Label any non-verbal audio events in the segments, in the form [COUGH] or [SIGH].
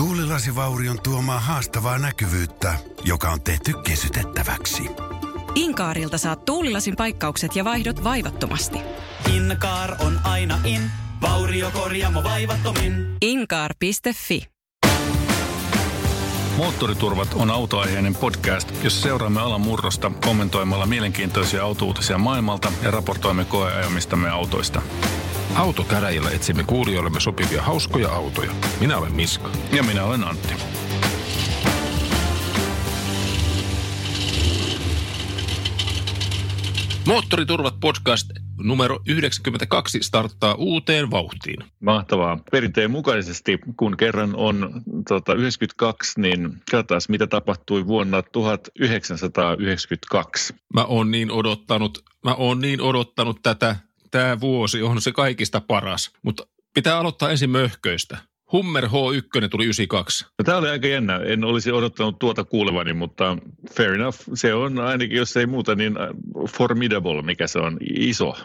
Tuulilasivaurion tuomaa haastavaa näkyvyyttä, joka on tehty kesytettäväksi. Inkaarilta saat tuulilasin paikkaukset ja vaihdot vaivattomasti. Inkaar on aina in, vauriokorjaamo vaivattomin. Inkaar.fi Moottoriturvat on autoaiheinen podcast, jossa seuraamme alan murrosta kommentoimalla mielenkiintoisia autouutisia maailmalta ja raportoimme koeajamistamme autoista. Autokäräjillä etsimme kuulijoillemme sopivia hauskoja autoja. Minä olen Miska. Ja minä olen Antti. Moottoriturvat podcast numero 92 starttaa uuteen vauhtiin. Mahtavaa. Perinteen mukaisesti, kun kerran on tota, 92, niin katsotaan mitä tapahtui vuonna 1992. Mä oon niin odottanut, mä oon niin odottanut tätä. Tämä vuosi on se kaikista paras, mutta pitää aloittaa ensin möhköistä. Hummer H1 tuli 92. No, tämä oli aika jännä. En olisi odottanut tuota kuulevani, mutta fair enough. Se on ainakin, jos ei muuta, niin formidable, mikä se on, iso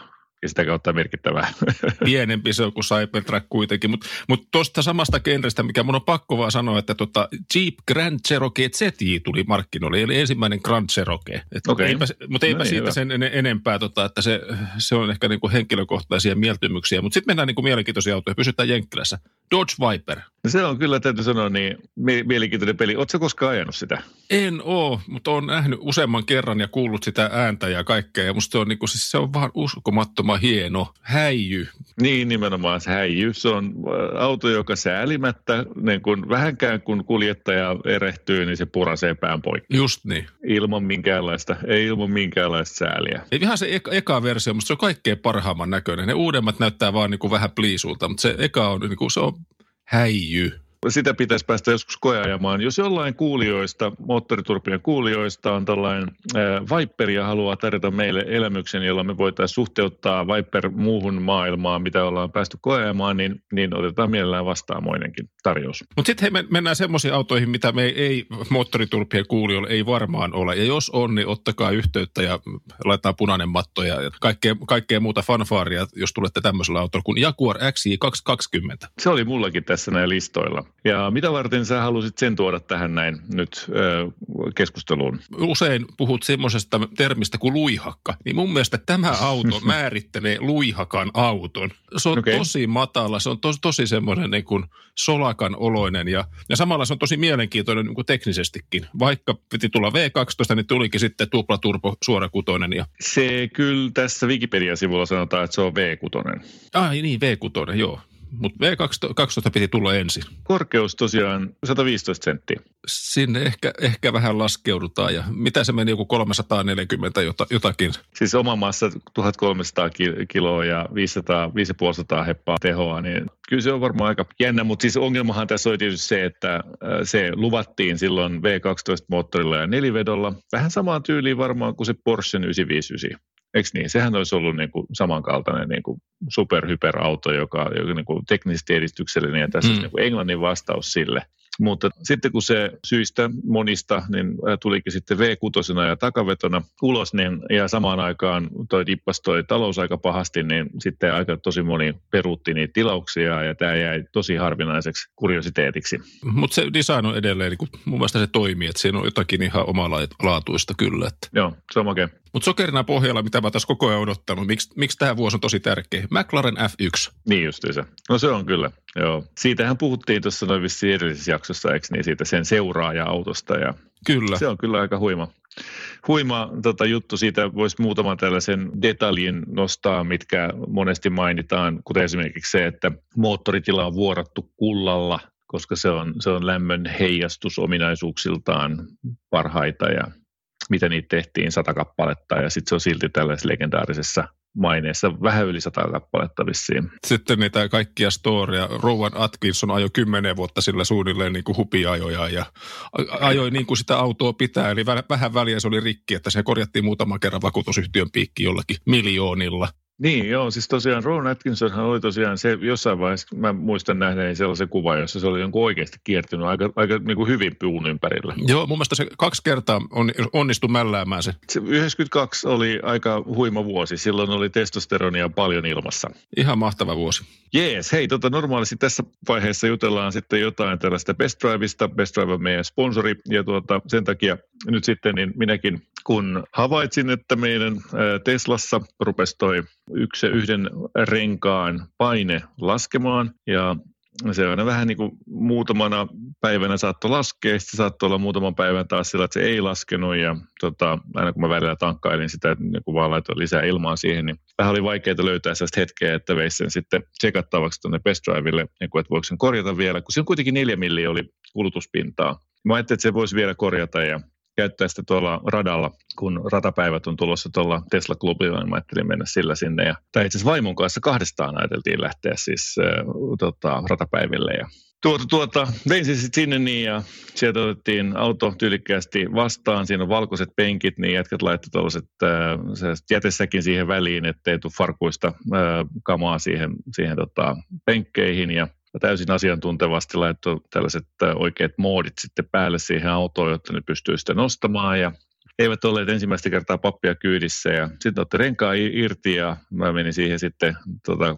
ja sitä kautta merkittävää. [LAUGHS] Pienempi se on kuin Cybertruck kuitenkin, mutta mut tuosta samasta genrestä, mikä mun on pakko vaan sanoa, että tota Jeep Grand Cherokee ZJ tuli markkinoille, eli ensimmäinen Grand Cherokee. Okay. Eipä, mutta eipä No niin, siitä hyvä. sen en, enempää, tota, että se, se on ehkä niinku henkilökohtaisia mieltymyksiä, mutta sitten mennään niinku mielenkiintoisia autoja, pysytään Jenkkilässä. Dodge Viper. Se on kyllä, täytyy sanoa, niin mie- mielenkiintoinen peli. Oletko koskaan ajanut sitä? En oo, mutta olen nähnyt useamman kerran ja kuullut sitä ääntä ja kaikkea. Ja musta se on, niinku, siis se on vaan uskomattoman hieno häijy. Niin, nimenomaan se häijy. Se on äh, auto, joka säälimättä, niin kun vähänkään kun kuljettaja erehtyy, niin se purasee pään poikki. Just niin. Ilman minkäänlaista, ei ilman minkäänlaista sääliä. Ei ihan se eka, eka versio, mutta se on kaikkein parhaimman näköinen. Ne uudemmat näyttää vaan niinku vähän pliisulta, mutta se eka on, niinku, se on häijy. Sitä pitäisi päästä joskus koeajamaan. Jos jollain kuulijoista, moottoriturpien kuulijoista on tällainen äh, Viper ja haluaa tarjota meille elämyksen, jolla me voitaisiin suhteuttaa Viper muuhun maailmaan, mitä ollaan päästy koeajamaan, niin, niin otetaan mielellään vastaamoinenkin tarjous. Mutta sitten me mennään semmoisiin autoihin, mitä me ei, ei moottoriturpien kuulijoille ei varmaan ole. Ja jos on, niin ottakaa yhteyttä ja laitetaan punainen matto ja kaikkea, kaikkea muuta fanfaaria, jos tulette tämmöisellä autolla kuin Jaguar XJ 220. Se oli mullakin tässä näin listoilla. Ja mitä varten sä halusit sen tuoda tähän näin nyt ö, keskusteluun? Usein puhut semmoisesta termistä kuin luihakka, niin mun mielestä tämä auto [LAUGHS] määrittelee luihakan auton. Se on okay. tosi matala, se on tosi, tosi semmoinen niin kuin solakan oloinen ja, ja samalla se on tosi mielenkiintoinen niin kuin teknisestikin. Vaikka piti tulla V12, niin tulikin sitten tuplaturbo suorakutoinen ja Se kyllä tässä Wikipedia-sivulla sanotaan, että se on V6. Ai niin, V6, joo. Mutta V12 piti tulla ensin. Korkeus tosiaan 115 senttiä. Sinne ehkä, ehkä vähän laskeudutaan ja mitä se meni joku 340 jota, jotakin. Siis oma maassa 1300 ki- kiloa ja 500, 550 heppaa tehoa, niin kyllä se on varmaan aika jännä, mutta siis ongelmahan tässä oli tietysti se, että se luvattiin silloin V12-moottorilla ja nelivedolla. Vähän samaan tyyliin varmaan kuin se Porsche 959. Eikö niin? Sehän olisi ollut niin kuin samankaltainen niin kuin superhyperauto, joka, joka niin kuin teknisesti edistyksellinen ja tässä Mm. mm. niin kuin Englannin vastaus sille. Mutta sitten kun se syistä monista, niin tulikin sitten V6 ja takavetona ulos, niin, ja samaan aikaan toi dippas toi talous aika pahasti, niin sitten aika tosi moni peruutti niitä tilauksia, ja tämä jäi tosi harvinaiseksi kuriositeetiksi. Mutta se design on edelleen, niin kuin, mun mielestä se toimii, että siinä on jotakin ihan omalaatuista kyllä. Että. Joo, se on makea. Mutta sokerina pohjalla, mitä mä taas koko ajan odottanut, miksi, miksi tämä vuosi on tosi tärkeä? McLaren F1. Niin justiinsa. No se on kyllä, joo. Siitähän puhuttiin tuossa noin vissiin edellisessä jaksossa, eikö niin, siitä sen seuraaja-autosta, ja Kyllä. Se on kyllä aika huima, huima tota, juttu. Siitä voisi muutaman tällaisen detaljin nostaa, mitkä monesti mainitaan, kuten esimerkiksi se, että moottoritila on vuorattu kullalla, koska se on, se on lämmön heijastusominaisuuksiltaan parhaita ja mitä niitä tehtiin, sata kappaletta ja sitten se on silti tällaisessa legendaarisessa maineessa vähän yli sata kappaletta vissiin. Sitten niitä kaikkia storia. Rowan Atkinson ajoi kymmenen vuotta sillä suunnilleen niin kuin hupiajoja ja ajoi niin kuin sitä autoa pitää. Eli vä- vähän väliä se oli rikki, että se korjattiin muutaman kerran vakuutusyhtiön piikki jollakin miljoonilla. Niin, joo, siis tosiaan Ron Atkinsonhan oli tosiaan se, jossain vaiheessa mä muistan nähneeni sellaisen kuvan, jossa se oli jonkun oikeasti kiertynyt aika, aika niin kuin hyvin puun ympärillä. Joo, mun mielestä se kaksi kertaa on, onnistui mälläämään se. se. 92 oli aika huima vuosi, silloin oli testosteronia paljon ilmassa. Ihan mahtava vuosi. Jees, hei, tota, normaalisti tässä vaiheessa jutellaan sitten jotain tällaista Best Driveista. Best Drive on meidän sponsori ja tuota, sen takia nyt sitten niin minäkin kun havaitsin, että meidän Teslassa rupesi toi yksi yhden renkaan paine laskemaan ja se aina vähän niin kuin muutamana päivänä saattoi laskea, sitten saattoi olla muutaman päivän taas sillä, että se ei laskenut ja tota, aina kun mä välillä tankkailin sitä, niin kun vaan laitoin lisää ilmaa siihen, niin vähän oli vaikeaa löytää sellaista hetkeä, että veisi sen sitten tsekattavaksi tuonne Best Drivelle, niin kuin, että voiko sen korjata vielä, kun on kuitenkin neljä milliä oli kulutuspintaa. Mä ajattelin, että se voisi vielä korjata ja käyttää sitä tuolla radalla, kun ratapäivät on tulossa tuolla Tesla-klubilla, niin mä ajattelin mennä sillä sinne. Ja, tai itse asiassa vaimon kanssa kahdestaan ajateltiin lähteä siis äh, tota, ratapäiville. Ja tuota, tuota, vein siis sinne niin ja sieltä otettiin auto tyylikkäästi vastaan. Siinä on valkoiset penkit, niin jätkät laittoi tuollaiset äh, jätesäkin siihen väliin, ettei tule farkuista äh, kamaa siihen, siihen tota, penkkeihin. Ja täysin asiantuntevasti laittoi tällaiset oikeat moodit sitten päälle siihen autoon, jotta ne pystyy sitä nostamaan ja eivät olleet ensimmäistä kertaa pappia kyydissä ja sitten otti renkaa irti ja mä menin siihen sitten tota,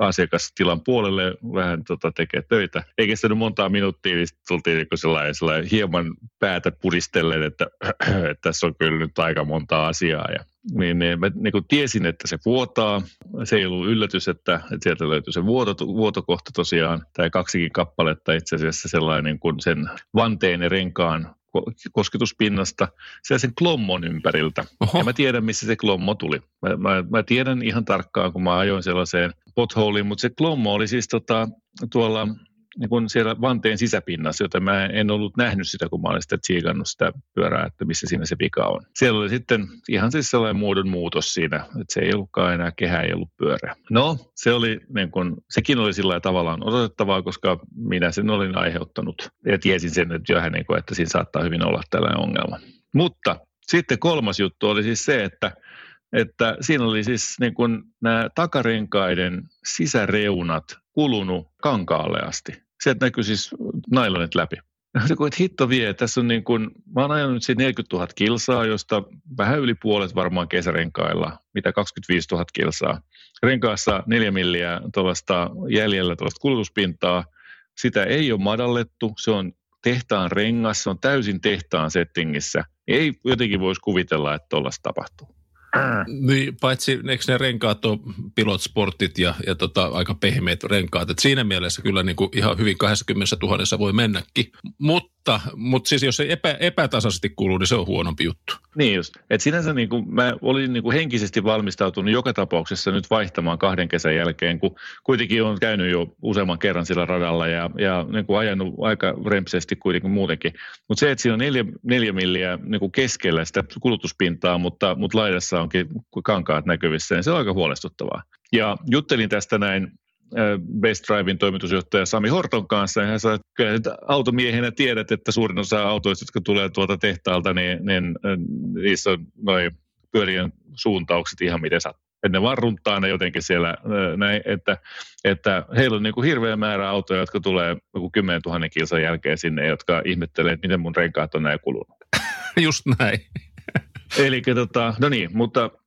asiakastilan puolelle vähän tota, tekee töitä. Ei kestänyt montaa minuuttia, niin tultiin niin sellainen, sellainen hieman päätä puristellen, että, [CLEARS THROAT] että tässä on kyllä nyt aika monta asiaa ja niin, niin mä niin kuin tiesin, että se vuotaa. Se ei ollut yllätys, että, että sieltä löytyi se vuoto, vuotokohta tosiaan, tai kaksikin kappaletta itse asiassa sellainen kuin sen vanteen ja renkaan kosketuspinnasta sen klommon ympäriltä. Oho. Ja mä tiedän, missä se klommo tuli. Mä, mä, mä tiedän ihan tarkkaan, kun mä ajoin sellaiseen potholeiin, mutta se klommo oli siis tota, tuolla niin kuin siellä vanteen sisäpinnassa, joten mä en ollut nähnyt sitä, kun mä olin sitä tsiikannut sitä pyörää, että missä siinä se vika on. Siellä oli sitten ihan siis sellainen muodon muutos siinä, että se ei ollutkaan enää kehä, ei ollut pyörä. No, se oli, niin kuin, sekin oli sillä tavallaan odotettavaa, koska minä sen olin aiheuttanut ja tiesin sen, että, jo, niin kuin, että siinä saattaa hyvin olla tällainen ongelma. Mutta sitten kolmas juttu oli siis se, että että siinä oli siis niin kuin nämä takarenkaiden sisäreunat kulunut kankaalle asti. Sieltä näkyy siis nailonit läpi. [LAUGHS] Se että hitto vie, tässä on niin kuin, mä oon ajanut nyt 40 000 kilsaa, josta vähän yli puolet varmaan kesärenkailla, mitä 25 000 kilsaa. Renkaassa neljä milliä tuollaista jäljellä tuollaista kulutuspintaa. Sitä ei ole madallettu, se on tehtaan rengas, se on täysin tehtaan settingissä. Ei jotenkin voisi kuvitella, että tuollaista tapahtuu. [CLEARS THROAT] Niin, paitsi eikö ne renkaat on pilot sportit ja, ja tota, aika pehmeät renkaat. Et siinä mielessä kyllä niin kuin ihan hyvin 20 000 voi mennäkin. Mutta, mutta siis jos se epä, epätasaisesti kuuluu, niin se on huonompi juttu. Niin just. Et sinänsä niin kuin mä olin niin kuin henkisesti valmistautunut joka tapauksessa nyt vaihtamaan kahden kesän jälkeen, kun kuitenkin on käynyt jo useamman kerran sillä radalla ja, ja niin kuin ajanut aika rempsesti kuitenkin muutenkin. Mutta se, että siinä on neljä, neljä milliä niin kuin keskellä sitä kulutuspintaa, mutta, mutta laidassa onkin kankaat näkyvissä, niin se on aika huolestuttavaa. Ja juttelin tästä näin Best Drivein toimitusjohtaja Sami Horton kanssa. Ja hän sanoi, että automiehenä tiedät, että suurin osa autoista, jotka tulee tuolta tehtaalta, niin, niin niissä on noin pyörien suuntaukset ihan miten sattuu. Että ne vaan runttaa ne jotenkin siellä näin, että, että heillä on niin kuin hirveä määrä autoja, jotka tulee joku 10 000 kilsan jälkeen sinne, jotka ihmettelee, että miten mun renkaat on näin kulunut. [LAUGHS] Just näin. Eli tota, no niin, mutta äh,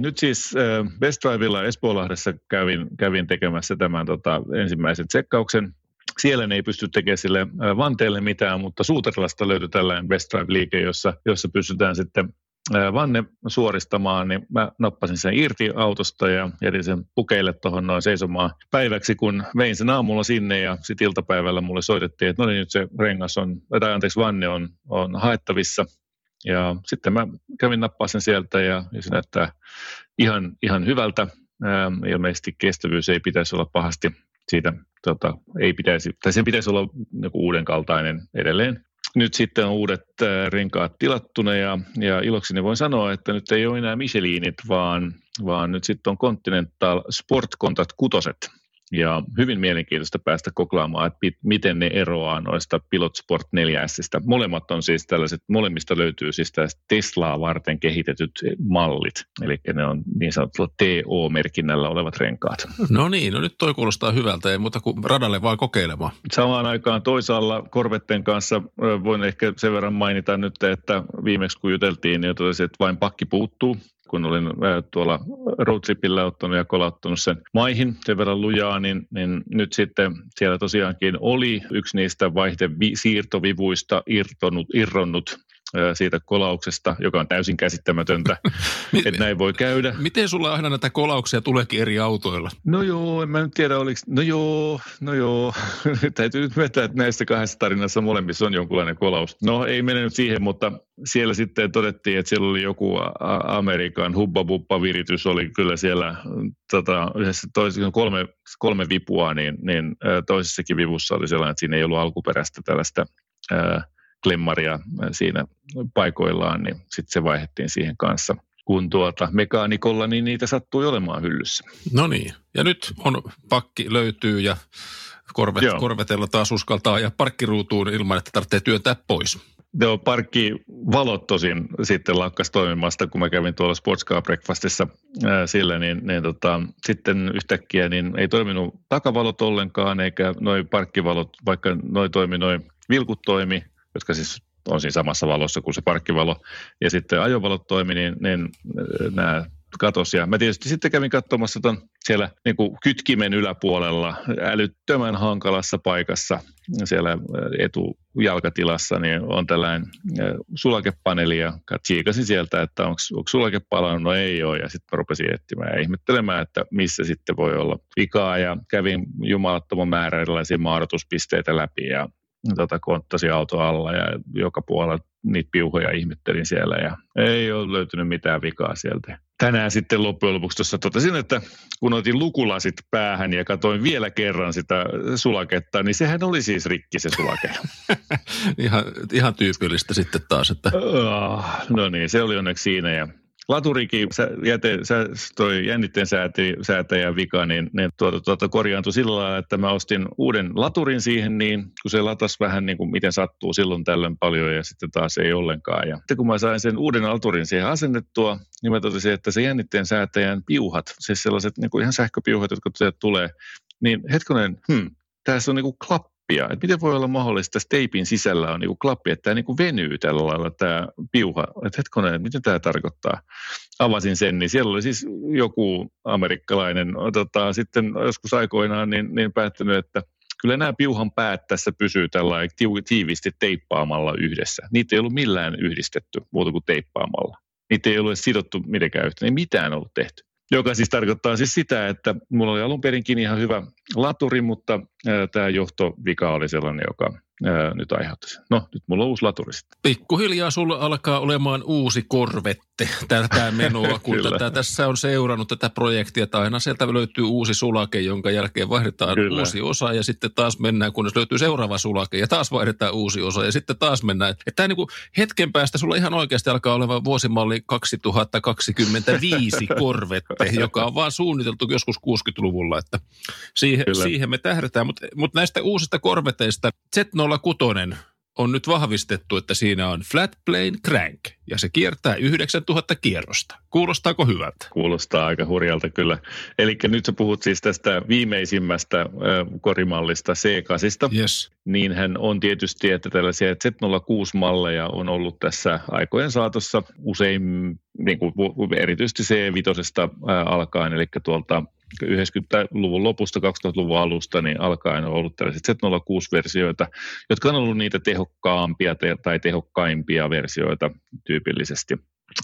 nyt siis äh, Best Drivella Espoolahdessa kävin, kävin tekemässä tämän tota, ensimmäisen tsekkauksen. Siellä ei pysty tekemään sille äh, vanteelle mitään, mutta Suuterilasta löytyi tällainen Best Drive-liike, jossa, jossa pystytään sitten äh, vanne suoristamaan, niin mä nappasin sen irti autosta ja jätin sen pukeille tuohon noin seisomaan päiväksi, kun vein sen aamulla sinne ja sitten iltapäivällä mulle soitettiin, että no niin, nyt se rengas on, tai anteeksi, vanne on, on haettavissa – ja sitten mä kävin nappaa sen sieltä ja, ja se näyttää ihan, ihan hyvältä. Ähm, ilmeisesti kestävyys ei pitäisi olla pahasti siitä, tota, ei pitäisi, tai sen pitäisi olla joku uuden kaltainen edelleen. Nyt sitten on uudet äh, renkaat tilattuna ja, ja ilokseni voin sanoa, että nyt ei ole enää Michelinit, vaan, vaan nyt sitten on Continental Sport Contact kutoset. Ja hyvin mielenkiintoista päästä koklaamaan, että miten ne eroaa noista Pilot Sport 4Sistä. Molemmat on siis tällaiset, molemmista löytyy siis Teslaa varten kehitetyt mallit, eli ne on niin sanotulla TO-merkinnällä olevat renkaat. No niin, no nyt toi kuulostaa hyvältä, ei muuta kuin radalle vaan kokeilemaan. Samaan aikaan toisaalla Korvetten kanssa voin ehkä sen verran mainita nyt, että viimeksi kun juteltiin, niin totesin, että vain pakki puuttuu kun olin tuolla roadtripillä ottanut ja kolauttanut sen maihin sen verran lujaa, niin, niin nyt sitten siellä tosiaankin oli yksi niistä vaihtesiirtovivuista irtonut, irronnut siitä kolauksesta, joka on täysin käsittämätöntä, [LAUGHS] että näin voi käydä. Miten sulla aina näitä kolauksia tuleekin eri autoilla? No joo, en mä nyt tiedä oliko, no joo, no joo. [LAUGHS] Täytyy nyt myöntää, että näistä kahdessa tarinassa molemmissa on jonkunlainen kolaus. No ei mene nyt siihen, mutta siellä sitten todettiin, että siellä oli joku Amerikan hubba-bubba-viritys oli kyllä siellä tota, yhdessä toisessa kolme, kolme vipua, niin, niin toisessakin vivussa oli sellainen, että siinä ei ollut alkuperäistä tällaista ää, klemmaria siinä paikoillaan, niin sitten se vaihdettiin siihen kanssa. Kun tuota mekaanikolla, niin niitä sattui olemaan hyllyssä. No niin, ja nyt on pakki löytyy ja korvet, korvetella taas uskaltaa ja parkkiruutuun ilman, että tarvitsee työntää pois. Joo, parkkivalot tosin sitten lakkas toimimasta, kun mä kävin tuolla Sports Car Breakfastissa ää, sillä, niin, niin tota, sitten yhtäkkiä niin ei toiminut takavalot ollenkaan, eikä noin parkkivalot, vaikka noin toimi, noin vilkut toimi, jotka siis on siinä samassa valossa kuin se parkkivalo, ja sitten ajovalot toimi, niin, niin nämä katosi. Ja mä tietysti sitten kävin katsomassa ton siellä niin kuin kytkimen yläpuolella älyttömän hankalassa paikassa siellä etujalkatilassa, niin on tällainen sulakepaneeli ja tsiikasin sieltä, että onko sulake palannut, no ei ole, ja sitten rupesin etsimään ja ihmettelemään, että missä sitten voi olla vikaa, ja kävin jumalattoman määrä erilaisia maadotuspisteitä läpi, ja tota, konttasi auto alla ja joka puolella niitä piuhoja ihmettelin siellä ja ei ole löytynyt mitään vikaa sieltä. Tänään sitten loppujen lopuksi tuossa totesin, että kun otin lukulasit päähän ja katsoin vielä kerran sitä sulaketta, niin sehän oli siis rikki se sulake. [LAUGHS] ihan, ihan tyypillistä sitten taas. Että... no niin, se oli onneksi siinä ja laturikin, sä, jäte, sä, toi jännitteen sääti, säätäjän vika, niin, niin tuota, tuota, korjaantui sillä lailla, että mä ostin uuden laturin siihen, niin kun se latas vähän niin kuin miten sattuu silloin tällöin paljon ja sitten taas ei ollenkaan. Ja sitten kun mä sain sen uuden laturin siihen asennettua, niin mä totesin, että se jännitteen säätäjän piuhat, siis sellaiset niin kuin ihan sähköpiuhat, jotka tulee, niin hetkonen, hmm, tässä on niin kuin klappi klappia. Että miten voi olla mahdollista, että teipin sisällä on niin klappi, että tämä niin venyy tällä lailla tämä piuha. Että hetkonen, miten tämä tarkoittaa? Avasin sen, niin siellä oli siis joku amerikkalainen tota, sitten joskus aikoinaan niin, niin päättänyt, että kyllä nämä piuhan päät tässä pysyy tällä tiiviisti teippaamalla yhdessä. Niitä ei ollut millään yhdistetty muuta kuin teippaamalla. Niitä ei ollut sidottu mitenkään yhteen, ei mitään ollut tehty joka siis tarkoittaa siis sitä, että mulla oli alun perinkin ihan hyvä laturi, mutta tämä johtovika oli sellainen, joka ää, nyt aiheutti. No, nyt mulla on uusi laturi sitten. Pikkuhiljaa sulla alkaa olemaan uusi korvette tätä menoa, [LAUGHS] kun tätä, tässä on seurannut tätä projektia, että aina sieltä löytyy uusi sulake, jonka jälkeen vaihdetaan Kyllä. uusi osa ja sitten taas mennään, kunnes löytyy seuraava sulake ja taas vaihdetaan uusi osa ja sitten taas mennään. Että tämä niin kuin hetken päästä sulla ihan oikeasti alkaa olemaan vuosimalli 2025 [LAUGHS] korvette, joka on vaan suunniteltu joskus 60-luvulla, että siihen, siihen me tähdätään. Mutta mut näistä uusista korveteista Z06 on nyt vahvistettu, että siinä on flat plane crank ja se kiertää 9000 kierrosta. Kuulostaako hyvältä? Kuulostaa aika hurjalta kyllä. Eli nyt sä puhut siis tästä viimeisimmästä äh, korimallista C8. Yes. Niinhän on tietysti, että tällaisia Z06-malleja on ollut tässä aikojen saatossa usein, niin kuin erityisesti C5 alkaen, eli tuolta 90-luvun lopusta 2000-luvun alusta niin alkaen on ollut tällaiset Z06-versioita, jotka on ollut niitä tehokkaampia tai tehokkaimpia versioita tyypillisesti.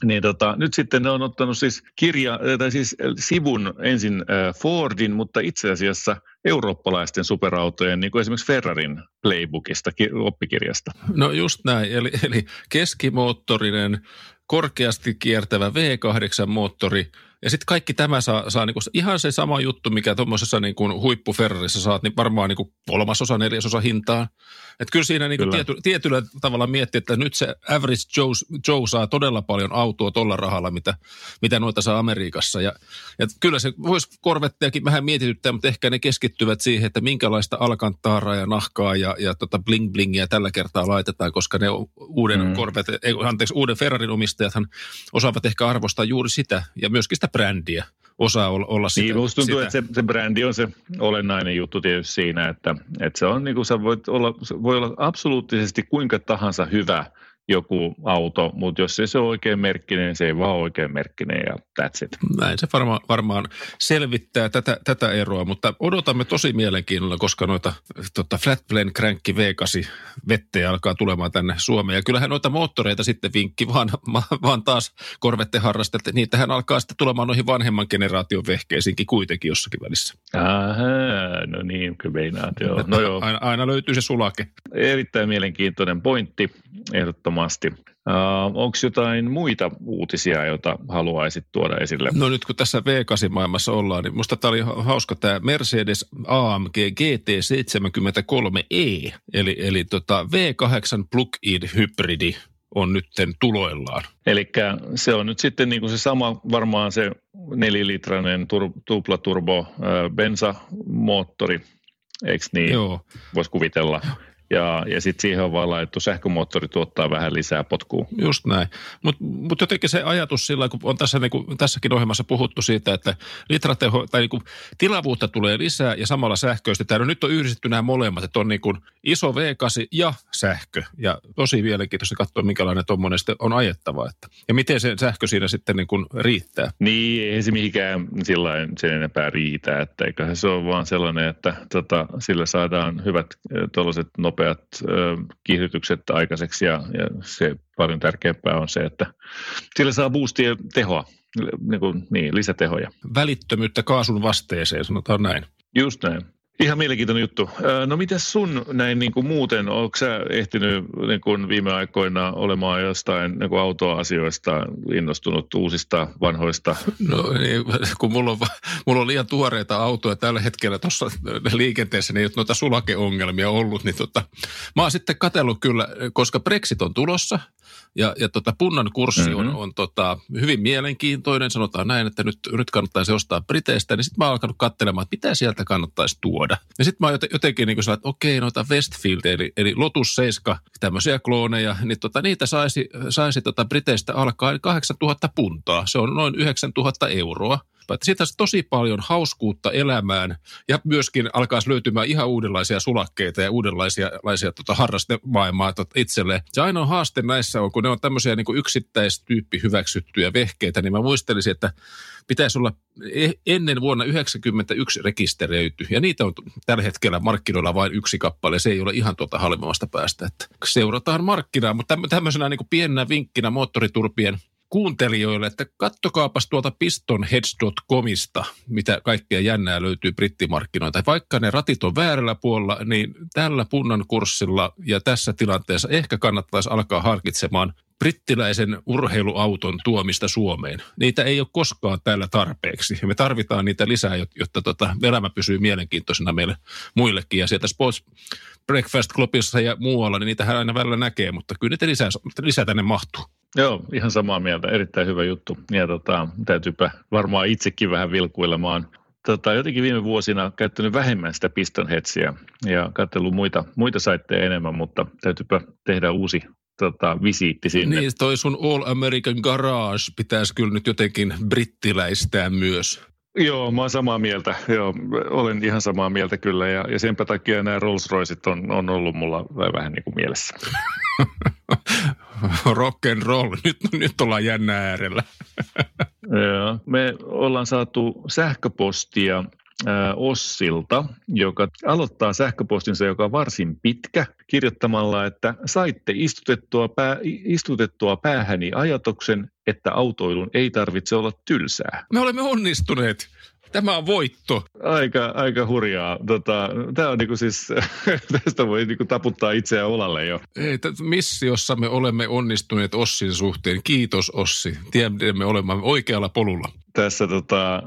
Niin tota, nyt sitten ne on ottanut siis, kirja, tai siis sivun ensin Fordin, mutta itse asiassa eurooppalaisten superautojen, niin kuin esimerkiksi Ferrarin playbookista, oppikirjasta. No just näin, eli, eli keskimoottorinen, korkeasti kiertävä V8-moottori – Ja sitten kaikki tämä saa, saa niinku ihan se sama juttu, mikä tuommoisessa niinku huippuferrarissa saat, niin varmaan niinku kolmasosa, neljäsosa hintaan. Että kyllä siinä niinku Kyllä. tiety, tietyllä tavalla miettii, että nyt se average Joe, Joe saa todella paljon autoa tuolla rahalla, mitä, mitä noita saa Amerikassa. Ja, ja kyllä se voisi korvettejakin vähän mietityttää, mutta ehkä ne keskittyvät siihen, että minkälaista alkantaaraa ja nahkaa ja, ja tota bling blingiä tällä kertaa laitetaan, koska ne uuden, mm. Corvette, ei, anteeksi, uuden Ferrarin omistajathan osaavat ehkä arvostaa juuri sitä ja myöskin sitä brändiä osaa olla, olla sitä. Niin, musta tuntuu, sitä. että se, se brändi on se olennainen juttu tietysti siinä, että, että se on niin kuin sä voit olla, voi olla absoluuttisesti kuinka tahansa hyvä joku auto, mutta jos ei se ole oikein merkkinen, se ei vaan ole oikein merkkinen ja that's it. Näin se varma, varmaan selvittää tätä, tätä eroa, mutta odotamme tosi mielenkiinnolla, koska noita tota Flatplane Crankki V8 vettejä alkaa tulemaan tänne Suomeen. Ja kyllähän noita moottoreita sitten vinkki, vaan, vaan taas korvette harrastelette. Niitähän alkaa sitten tulemaan noihin vanhemman generaation vehkeisiinkin kuitenkin jossakin välissä. Aha, no niin, kyllä meinaat, joo. No joo, Aina, aina löytyy se sulake. erittäin mielenkiintoinen pointti, ehdottomasti. Uh, Onko jotain muita uutisia, joita haluaisit tuoda esille? No nyt kun tässä V8-maailmassa ollaan, niin musta tämä oli hauska tämä Mercedes AMG GT73E, eli, eli tota V8 plug-in hybridi on nytten tuloillaan. Eli se on nyt sitten niin kuin se sama, varmaan se nelilitrainen tur, tuplaturbo äh, bensamoottori, eikö niin? Joo. Voisi kuvitella. Ja, ja sitten siihen on vaan laitettu sähkömoottori tuottaa vähän lisää potkua. Just näin. Mutta mut jotenkin se ajatus sillä, kun on tässä niinku, tässäkin ohjelmassa puhuttu siitä, että litrateho, tai niinku, tilavuutta tulee lisää ja samalla sähköistetään. No nyt on yhdistetty nämä molemmat, että on niinku iso V8 ja sähkö. Ja tosi mielenkiintoista katsoa, minkälainen tuommoinen sitten on ajettava. Että. Ja miten se sähkö siinä sitten niinku riittää. Niin, ei se mihinkään sillain sen enempää riitä, että eiköhän se ole vaan sellainen, että tota, sillä saadaan hyvät tuollaiset nopeat ö, kiihdytykset aikaiseksi ja, ja se paljon tärkeämpää on se, että sillä saa boostia tehoa, niin, kuin, niin lisätehoja. Välittömyyttä kaasun vasteeseen, sanotaan näin. Just näin. Ihan mielenkiintoinen juttu. No miten sun näin niin kuin muuten, onko sä ehtinyt niin kuin viime aikoina olemaan jostain niin kuin autoasioista innostunut uusista vanhoista? No niin, kun mulla on, mulla on liian tuoreita autoja tällä hetkellä tuossa liikenteessä, niin ei ole noita sulakeongelmia ollut, niin tota, mä oon sitten katsellut kyllä, koska Brexit on tulossa ja, ja tota, punnan kurssi mm-hmm. on, on tota, hyvin mielenkiintoinen, sanotaan näin, että nyt, nyt kannattaisi ostaa Briteistä, niin sitten mä oon alkanut katselemaan, että mitä sieltä kannattaisi tuoda. Ja sitten mä oon joten- jotenkin niin että okei, noita Westfield, eli, eli Lotus 7, tämmöisiä klooneja, niin tota, niitä saisi, saisi tota Briteistä alkaen 8000 puntaa. Se on noin 9000 euroa. Että siitä tosi paljon hauskuutta elämään ja myöskin alkaisi löytymään ihan uudenlaisia sulakkeita ja uudenlaisia laisia, tota, harrastemaailmaa tota, itselleen. Se ainoa haaste näissä on, kun ne on tämmöisiä niin yksittäistyyppi hyväksyttyjä vehkeitä, niin mä muistelisin, että pitäisi olla e- ennen vuonna 1991 rekisteröity. Ja niitä on tällä hetkellä markkinoilla vain yksi kappale. Se ei ole ihan tuota halvemmasta päästä. Että seurataan markkinaa, mutta tämmö- tämmöisenä niin pienenä vinkkinä moottoriturpien kuuntelijoille, että kattokaapas tuolta pistonheads.comista, mitä kaikkea jännää löytyy brittimarkkinoilta. Vaikka ne ratit on väärällä puolella, niin tällä punnan kurssilla ja tässä tilanteessa ehkä kannattaisi alkaa harkitsemaan brittiläisen urheiluauton tuomista Suomeen. Niitä ei ole koskaan täällä tarpeeksi. Me tarvitaan niitä lisää, jot- jotta tota elämä pysyy mielenkiintoisena meille muillekin. Ja sieltä Sports Breakfast Clubissa ja muualla, niin niitähän aina välillä näkee, mutta kyllä niitä lisää, lisää tänne mahtuu. Joo, ihan samaa mieltä. Erittäin hyvä juttu. Ja tota, täytyypä varmaan itsekin vähän vilkuilemaan. Tota, jotenkin viime vuosina käyttänyt vähemmän sitä pistonhetsiä ja katsellut muita, muita saitteja enemmän, mutta täytyypä tehdä uusi tota, visiitti sinne. Niin, toi sun All American Garage pitäisi kyllä nyt jotenkin brittiläistää myös. Joo, mä oon samaa mieltä. Joo, olen ihan samaa mieltä kyllä ja, ja senpä takia nämä Rolls Royceit on, on ollut mulla vähän niin kuin mielessä. [LAUGHS] Rock and roll. Nyt, nyt ollaan jännä äärellä. Joo, me ollaan saatu sähköpostia Ossilta, joka aloittaa sähköpostinsa, joka on varsin pitkä, kirjoittamalla, että saitte istutettua, pää, istutettua päähäni ajatuksen, että autoilun ei tarvitse olla tylsää. Me olemme onnistuneet. Tämä on voitto. Aika, aika hurjaa. Tota, Tämä on niinku siis, [LAUGHS] tästä voi niinku taputtaa itseään olalle jo. Ei, t- missiossa me olemme onnistuneet Ossin suhteen. Kiitos Ossi. Tiedämme olemaan oikealla polulla. tässä tota, äh,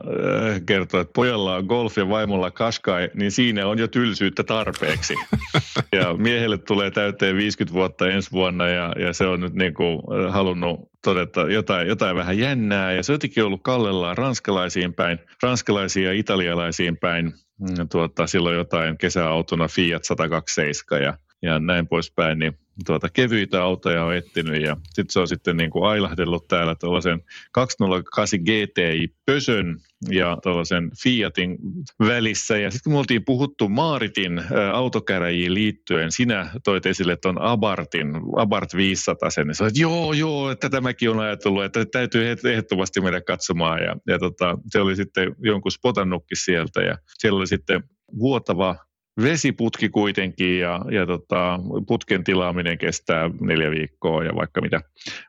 kertoo, että pojalla on golf ja vaimolla kaskai, niin siinä on jo tylsyyttä tarpeeksi. [LAUGHS] ja miehelle tulee täyteen 50 vuotta ensi vuonna ja, ja se on nyt niin kuin äh, halunnut todeta jotain, jotain vähän jännää. Ja se on jotenkin ollut kallellaan ranskalaisiin päin, ranskalaisiin ja italialaisiin päin. Mm, tuota, silloin jotain kesäautona Fiat 127 ja, ja näin poispäin. Niin tuota, kevyitä autoja on etsinyt ja sitten se on sitten niin kuin ailahdellut täällä tuollaisen 208 GTI Pösön ja tuollaisen Fiatin välissä. Ja sitten kun me oltiin puhuttu Maaritin autokäräjiin liittyen, sinä toit esille tuon Abartin, Abart 500 sen, niin sanoit, joo, joo, että tämäkin on ajatellut, että täytyy ehdottomasti mennä katsomaan. Ja, ja tota, se oli sitten jonkun spotannukki sieltä ja siellä oli sitten vuotava vesiputki kuitenkin ja, ja tota, putken tilaaminen kestää neljä viikkoa ja vaikka mitä.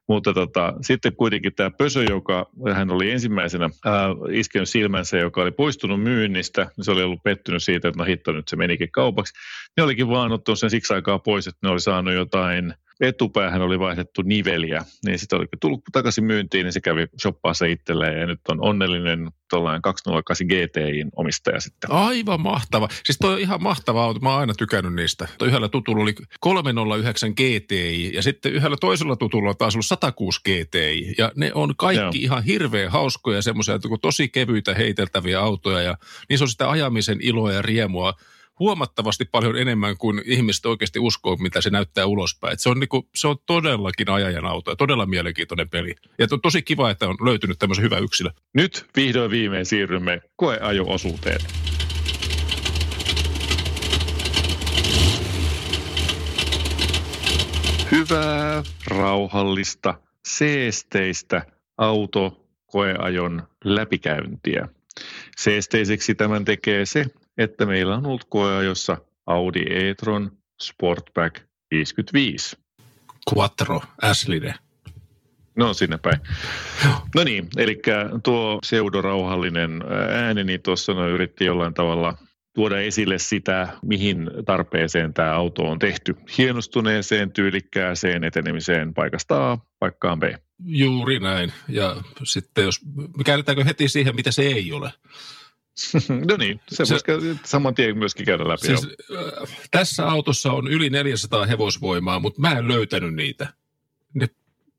Mutta tota, sitten kuitenkin tämä Pösö, joka hän oli ensimmäisenä ää, iskenyt silmänsä, joka oli poistunut myynnistä, niin se oli ollut pettynyt siitä, että no hitto nyt se menikin kaupaksi. Ne olikin vaan ottanut sen siksi aikaa pois, että ne oli saanut jotain etupäähän oli vaihdettu niveliä, niin sitten oli tullut takaisin myyntiin, niin se kävi shoppaassa itselleen ja nyt on onnellinen tuollainen 208 GTIin omistaja sitten. Aivan mahtava. Siis toi on ihan mahtava auto. Mä oon aina tykännyt niistä. Toi yhdellä tutulla oli 309 GTI ja sitten yhdellä toisella tutulla on taas ollut 106 GTI. Ja ne on kaikki Joo. ihan hirveän hauskoja semmoisia, tosi kevyitä heiteltäviä autoja ja niissä on sitä ajamisen iloa ja riemua huomattavasti paljon enemmän kuin ihmiset oikeasti uskoo, mitä se näyttää ulospäin. se, on niinku, se on todellakin ajajan auto ja todella mielenkiintoinen peli. Ja on tosi kiva, että on löytynyt tämmöisen hyvä yksilö. Nyt vihdoin viimein siirrymme koeajo-osuuteen. Hyvää, rauhallista, seesteistä auto koeajon läpikäyntiä. Seesteiseksi tämän tekee se, että meillä on ollut koeajossa Audi e-tron Sportback 55. Quattro, S-line. No sinne päin. No niin, eli tuo pseudorauhallinen ääni, niin tuossa no, yritti jollain tavalla tuoda esille sitä, mihin tarpeeseen tämä auto on tehty. Hienostuneeseen, tyylikkääseen etenemiseen paikasta A paikkaan B. Juuri näin. Ja sitten jos, käännetäänkö heti siihen, mitä se ei ole? [LAUGHS] no niin, se, se voisi saman tien myöskin käydä läpi. Siis, äh, tässä autossa on yli 400 hevosvoimaa, mutta mä en löytänyt niitä. Ne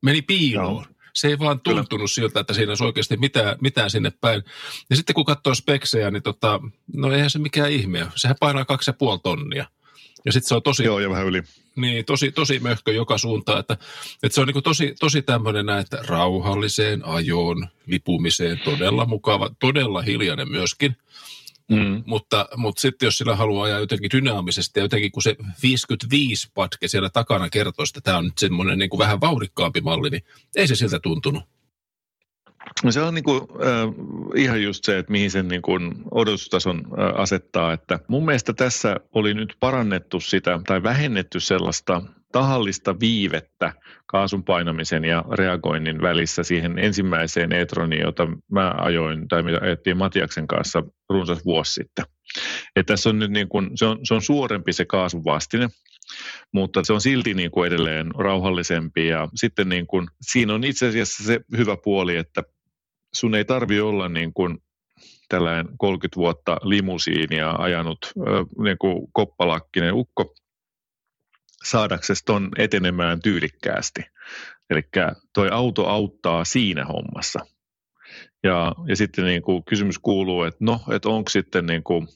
meni piiloon. Joo. Se ei vaan tuntunut Kyllä. siltä, että siinä olisi oikeasti mitään, mitään sinne päin. Ja sitten kun katsoo speksejä, niin tota, no eihän se mikään ihme Sehän painaa kaksi ja puoli tonnia. Ja sitten se on tosi... Joo, ja vähän yli. Niin, tosi, tosi möhkö joka suuntaan. Että, että se on niin tosi, tosi tämmöinen että rauhalliseen ajoon, lipumiseen, todella mukava, todella hiljainen myöskin. Mm. Mutta, mutta sitten jos sillä haluaa ajaa jotenkin dynaamisesti ja jotenkin kun se 55 patke siellä takana kertoo, että tämä on nyt semmoinen niin kuin vähän vauhdikkaampi malli, niin ei se siltä tuntunut. No se on niin kuin, äh, ihan just se, että mihin sen niin kuin odotustason äh, asettaa. Että mun mielestä tässä oli nyt parannettu sitä tai vähennetty sellaista tahallista viivettä kaasun painamisen ja reagoinnin välissä siihen ensimmäiseen e-troniin, jota mä ajoin tai mitä ajettiin Matiaksen kanssa runsas vuosi sitten. että tässä on nyt niin kuin, se, on, se on suorempi se kaasun vastine, mutta se on silti niin kuin edelleen rauhallisempi ja sitten niin kuin, siinä on itse asiassa se hyvä puoli, että sun ei tarvi olla niin kuin tällainen 30 vuotta limusiinia ajanut niin kuin koppalakkinen ukko saadaksesi ton etenemään tyylikkäästi. Eli toi auto auttaa siinä hommassa. Ja, ja sitten niin kuin kysymys kuuluu, että no, että onko sitten niin kuin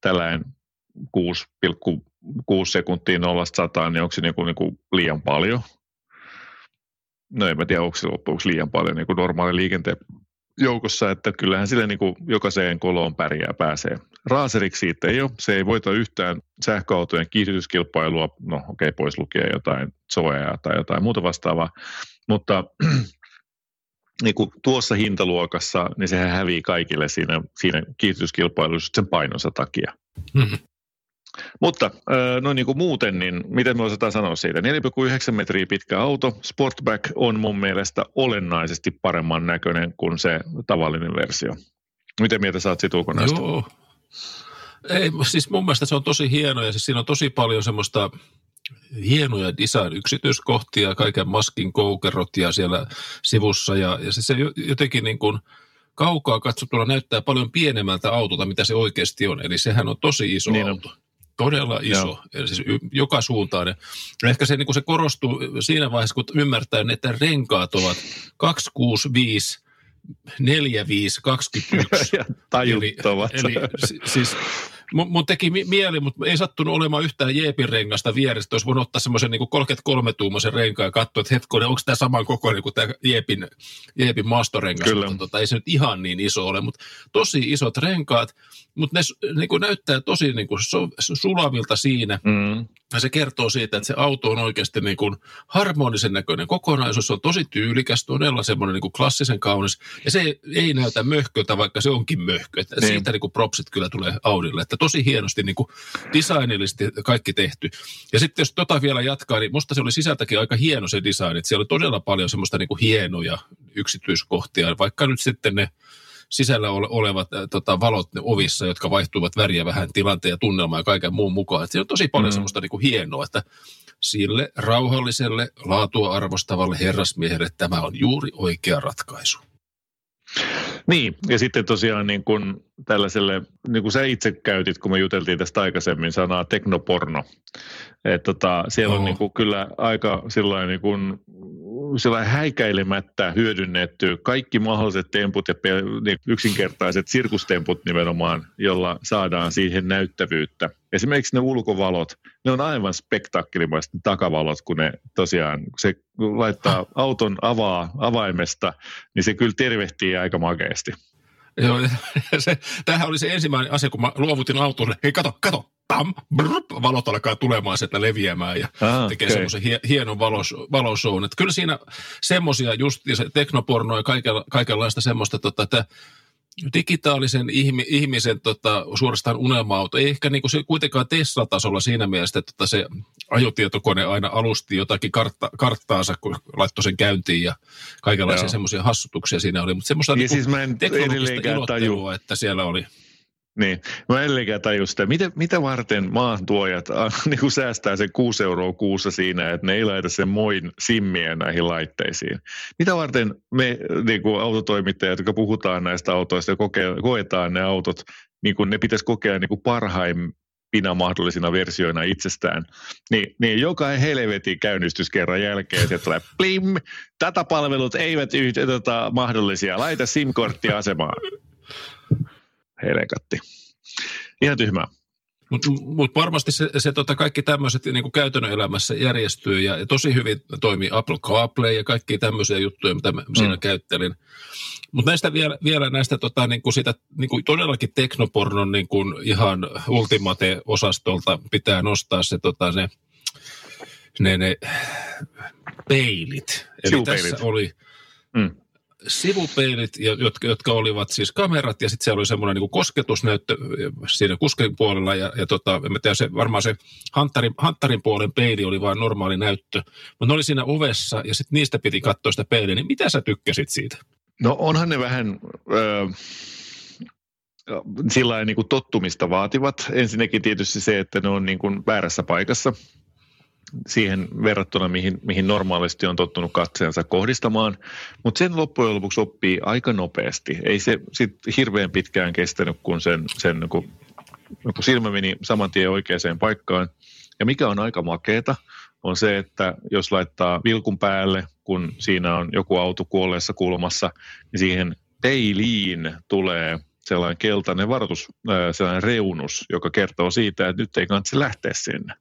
tällainen 6,6 sekuntia 0 100, niin onko se niin kuin, niin kuin liian paljon? no en mä tiedä, onko se loppujen liian paljon niin kuin normaali liikenteen joukossa, että kyllähän sille niin kuin jokaiseen koloon pärjää pääsee. Raaseriksi siitä ei ole, se ei voita yhtään sähköautojen kiihdytyskilpailua, no okei, okay, pois lukee jotain Zoea tai jotain muuta vastaavaa, mutta [CLEARS THROAT] niin kuin tuossa hintaluokassa, niin sehän hävii kaikille siinä, siinä kiihdytyskilpailussa sen painonsa takia. Mm-hmm. Mutta noin niin kuin muuten, niin miten me osataan sanoa siitä? 4,9 metriä pitkä auto, Sportback on mun mielestä olennaisesti paremman näköinen kuin se tavallinen versio. Miten mieltä saat siitä ulkonäöstä? Joo. Ei, siis mun mielestä se on tosi hieno ja siis siinä on tosi paljon semmoista hienoja design-yksityiskohtia, kaiken maskin koukerot ja siellä sivussa ja, ja siis se jotenkin niin kuin – kaukaa katsottuna näyttää paljon pienemmältä autolta, mitä se oikeasti on. Eli sehän on tosi iso Niin on. Todella iso, eli siis y- joka suuntaan. Ja ehkä se, niin kuin se korostuu siinä vaiheessa, kun ymmärtää, että renkaat ovat 265, 45, 21. Ja tajuttavat. Eli, eli si- siis mun, mun teki mi- mieli, mutta ei sattunut olemaan yhtään Jeepin rengasta vieressä. Olisi voinut ottaa semmoisen niin 33-tuumaisen renkaan ja katsoa, että hetkonen, onko tämä saman kokoinen kuin tämä Jeepin, Jeepin maastorengas. Kyllä. Mutta tota, ei se nyt ihan niin iso ole, mutta tosi isot renkaat. Mutta ne niin kuin näyttää tosi niin kuin so, sulavilta siinä. Mm. Ja se kertoo siitä, että se auto on oikeasti niin kuin harmonisen näköinen kokonaisuus. Se on tosi tyylikäs, todella semmoinen niin kuin klassisen kaunis. Ja se ei, ei näytä möhköltä, vaikka se onkin möhkö. Että Niin. siitä niin kuin propsit kyllä tulee Audille. Että tosi hienosti niin kuin designillisesti kaikki tehty. Ja sitten jos tota vielä jatkaa, niin musta se oli sisältäkin aika hieno se design. Että siellä oli todella paljon semmoista niin kuin hienoja yksityiskohtia. Vaikka nyt sitten ne sisällä ole- olevat äh, tota, valot ne ovissa, jotka vaihtuvat väriä vähän tilanteen ja tunnelmaa ja kaiken muun mukaan. Et siinä on tosi paljon Mm. mm. semmoista niin kuin hienoa, että sille rauhalliselle, laatua arvostavalle herrasmiehelle tämä on juuri oikea ratkaisu. Niin, ja sitten tosiaan niin kuin tällaiselle, niin kuin sä itse käytit, kun me juteltiin tästä aikaisemmin, sanaa teknoporno. Että tota, siellä on Joo. niin kuin kyllä aika sillain niin kuin, sillain häikäilemättä hyödynnetty kaikki mahdolliset temput ja niin yksinkertaiset sirkustemput nimenomaan, jolla saadaan siihen näyttävyyttä. Esimerkiksi ne ulkovalot, ne on aivan spektaakkelimaiset ne takavalot, kun ne tosiaan, kun se laittaa auton avaa avaimesta, niin se kyllä tervehtii aika makeasti. Joo, [LAUGHS] se, tämähän oli se ensimmäinen asia, kun mä luovutin autolle. Hei, kato, kato, pam, brrp, valot alkaa tulemaan sieltä leviämään ja Ah, tekee okei. semmoisen hie, hienon valos, valoshown. Että kyllä siinä semmoisia just se teknoporno ja kaikenla, kaikenlaista semmoista, tota, että digitaalisen ihmi, ihmisen tota, suorastaan unelma-auto. Ei ehkä niinku se kuitenkaan Tesla-tasolla siinä mielessä, että tota, se ajotietokone aina alusti jotakin kartta, karttaansa, kun laittoi sen käyntiin ja kaikenlaisia semmoisia hassutuksia siinä oli. Mutta semmoista Ja niinku siis mä en teknologista edelleenkään ilottelua, että siellä oli. Niin, mä en edelleenkään taju sitä, mitä, mitä varten maantuojat äh, [LAUGHS] niin kuin säästää sen 6 euroa kuussa siinä, että ne ei laita sen moin simmien näihin laitteisiin. Mitä varten me niin kuin autotoimittajat, jotka puhutaan näistä autoista ja koke, koetaan ne autot, niin kuin ne pitäisi kokea niin kuin parhaimpina mahdollisina versioina itsestään, niin, niin joka helvetin käynnistyskerran jälkeen se tulee plim, datapalvelut eivät yhtä, tota, mahdollisia, laita SIM-kortti asemaan. Helekatti. Ihan tyhmää. Mutta mut varmasti se, se tota kaikki tämmöiset niin käytännön elämässä järjestyy ja, ja tosi hyvin toimii Apple CarPlay ja kaikki tämmöisiä juttuja, mitä mä siinä Mm. käyttelin. Mutta näistä vielä, vielä näistä tota, niin kuin sitä, niin kuin todellakin teknopornon niin kuin ihan ultimate-osastolta pitää nostaa se, tota, ne, ne, ne peilit. Eli tässä oli Mm. Sivupeilit, jotka, jotka olivat siis kamerat, ja sitten siellä oli semmoinen niin kosketusnäyttö siinä kusken puolella, ja, ja tota, tiedä, se, varmaan se hanttarin, hanttarin puolen peili oli vain normaali näyttö, mutta ne oli siinä ovessa, ja sitten niistä piti katsoa sitä peiliä, niin mitä sä tykkäsit siitä? No onhan ne vähän öö, sillä niin kuin tottumista vaativat. Ensinnäkin tietysti se, että ne on niin kuin väärässä paikassa siihen verrattuna, mihin, mihin normaalisti on tottunut katseensa kohdistamaan. Mutta sen loppujen lopuksi oppii aika nopeasti. Ei se sit hirveän pitkään kestänyt, kun sen, sen niin kuin, niin kuin silmä meni saman tien oikeaan paikkaan. Ja mikä on aika makeeta, on se, että jos laittaa vilkun päälle, kun siinä on joku auto kuolleessa kulmassa, niin siihen peiliin tulee sellainen keltainen varoitus, sellainen reunus, joka kertoo siitä, että nyt ei kannata lähteä sinne.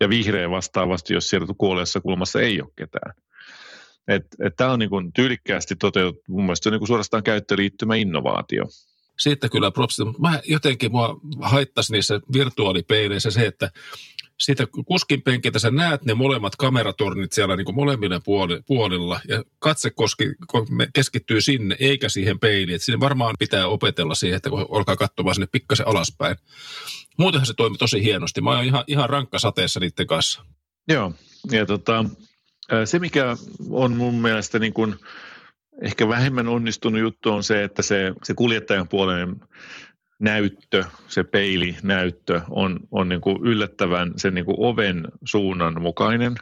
Ja vihreä vastaavasti, jos siellä kuolleessa kulmassa ei ole ketään. Tämä on niin kuin tyylikkäästi toteutettu, mun mielestä niin kuin suorastaan käyttöliittymä innovaatio. Siitä kyllä propsit, mutta jotenkin mua haittasi niissä virtuaalipeileissä se, että siitä kuskin penkiltä sä näet ne molemmat kameratornit siellä niin kuin molemmilla puoli, puolilla ja katse koski, keskittyy sinne eikä siihen peiliin. Et siinä varmaan pitää opetella siihen, että kun alkaa katsomaan sinne pikkasen alaspäin. Muutenhan se toimi tosi hienosti. Mä oon ihan, ihan rankka sateessa niiden kanssa. Joo, ja tota, se mikä on mun mielestä niin kuin ehkä vähemmän onnistunut juttu on se, että se, se kuljettajan puolen näyttö, se peilinäyttö on, on niin kuin yllättävän sen niin kuin oven suunnan mukainen.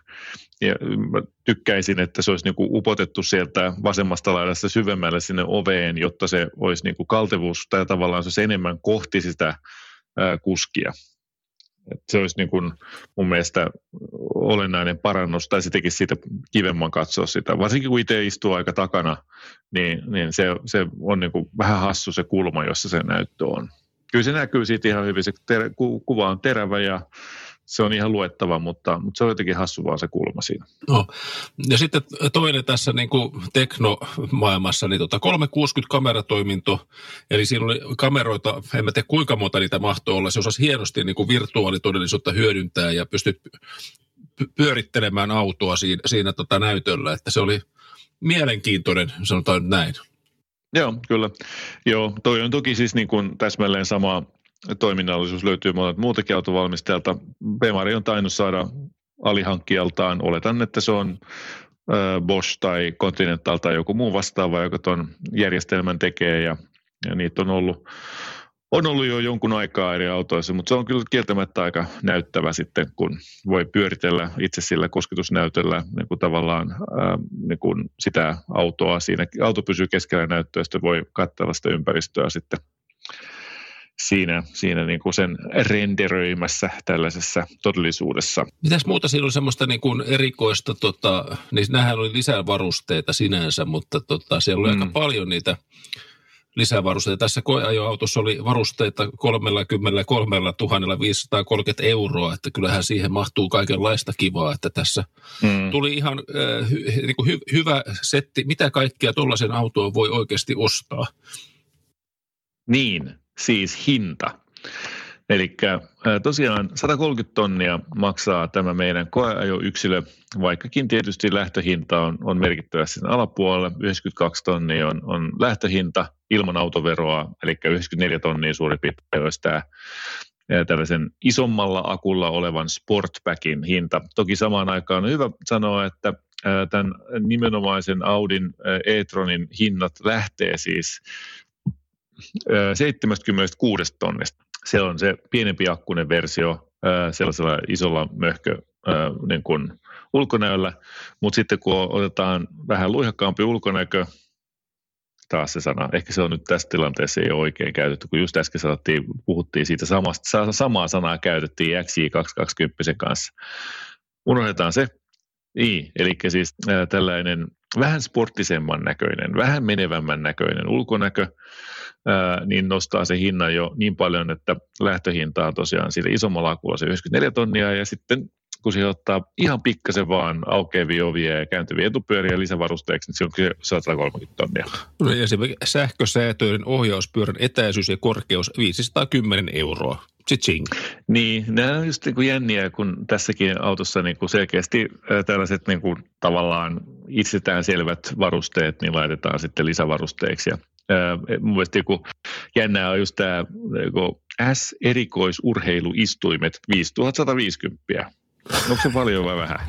Ja mä tykkäisin, että se olisi niin kuin upotettu sieltä vasemmasta laidasta syvemmälle sinne oveen, jotta se olisi niin kuin kaltevuus tai tavallaan se olisi enemmän kohti sitä ää, kuskia. Et se olisi niin kuin mun mielestä olennainen parannus, tai se tekisi siitä kivemman katsoa sitä. Varsinkin kun itse istuu aika takana, niin, niin se, se on niin kuin vähän hassu se kulma, jossa se näyttö on. Kyllä se näkyy siitä ihan hyvin, se ter- ku, kuva on terävä ja se on ihan luettava, mutta, mutta se on jotenkin hassu vaan se kulma siinä. No. Ja sitten toinen tässä niin kuin teknomaailmassa, niin tota 360 kameratoiminto, eli siinä oli kameroita, en mä tiedä kuinka monta niitä mahtoi olla, se osasi hienosti niin kuin virtuaalitodellisuutta hyödyntää ja pystyt pyörittelemään autoa siinä, siinä tota näytöllä, että se oli mielenkiintoinen, sanotaan näin. Joo, kyllä. Joo, toi on toki siis niin kuin täsmälleen sama toiminnallisuus löytyy monet muutakin autovalmistajalta. Bemari on tainnut saada alihankkijaltaan, oletan, että se on Bosch tai Continental tai joku muu vastaava, joka tuon järjestelmän tekee ja, ja niitä on ollut, on ollut jo jonkun aikaa eri autoissa, mutta se on kyllä kieltämättä aika näyttävä sitten, kun voi pyöritellä itse sillä kosketusnäytöllä niin kuin tavallaan ää, niin kuin sitä autoa siinä. Auto pysyy keskellä näyttöä, sitten voi katsella sitä ympäristöä sitten siinä, siinä niin kuin sen renderöimässä tällaisessa todellisuudessa. Mitäs muuta siinä oli semmoista niin kuin erikoista, tota, niin nämähän oli lisävarusteita sinänsä, mutta tota, siellä oli mm. aika paljon niitä lisävarusteita. Tässä koeajoautossa oli varusteita 33 530 euroa, että kyllähän siihen mahtuu kaikenlaista kivaa, että tässä mm. tuli ihan äh, hy, niin kuin hy, hyvä setti, mitä kaikkea tuollaisen autoon voi oikeasti ostaa. Niin, siis hinta. Eli tosiaan 130 tonnia maksaa tämä meidän koeajoyksilö, vaikkakin tietysti lähtöhinta on, on merkittävästi sen alapuolella. 92 tonnia on, on lähtöhinta ilman autoveroa, eli 94 tonnia suurin piirtein olisi tämä tällaisen isommalla akulla olevan Sportbackin hinta. Toki samaan aikaan on hyvä sanoa, että tämän nimenomaisen Audin e-tronin hinnat lähtee siis 76 tonnista. Se on se pienempi akkunen versio sellaisella isolla möhkö niin kuin ulkonäöllä, mutta sitten kun otetaan vähän luihakkaampi ulkonäkö, taas se sana, ehkä se on nyt tässä tilanteessa ei ole oikein käytetty, kun just äsken sanottiin, puhuttiin siitä samasta, samaa sanaa käytettiin XJ220 kanssa. Unohdetaan se. Niin, eli siis tällainen vähän sporttisemman näköinen, vähän menevämmän näköinen ulkonäkö, niin nostaa se hinnan jo niin paljon, että lähtöhinta on tosiaan sille isommalla akulla se 94 tonnia ja sitten kun se ottaa ihan pikkasen vaan aukeavia ovia ja kääntyviä etupyöriä lisävarusteeksi, niin se on kyllä 130 tonnia. No esimerkiksi sähkösäätöiden ohjauspyörän etäisyys ja korkeus 510 euroa. Chiching. Niin, nämä on just niin kuin jänniä, kun tässäkin autossa niin kuin selkeästi tällaiset niin kuin tavallaan itsetään selvät varusteet niin laitetaan sitten lisävarusteiksi. Ja mun mielestä joku jännää on just tämä S-erikoisurheiluistuimet 5150. Onko se paljon vai vähän? [LAUGHS]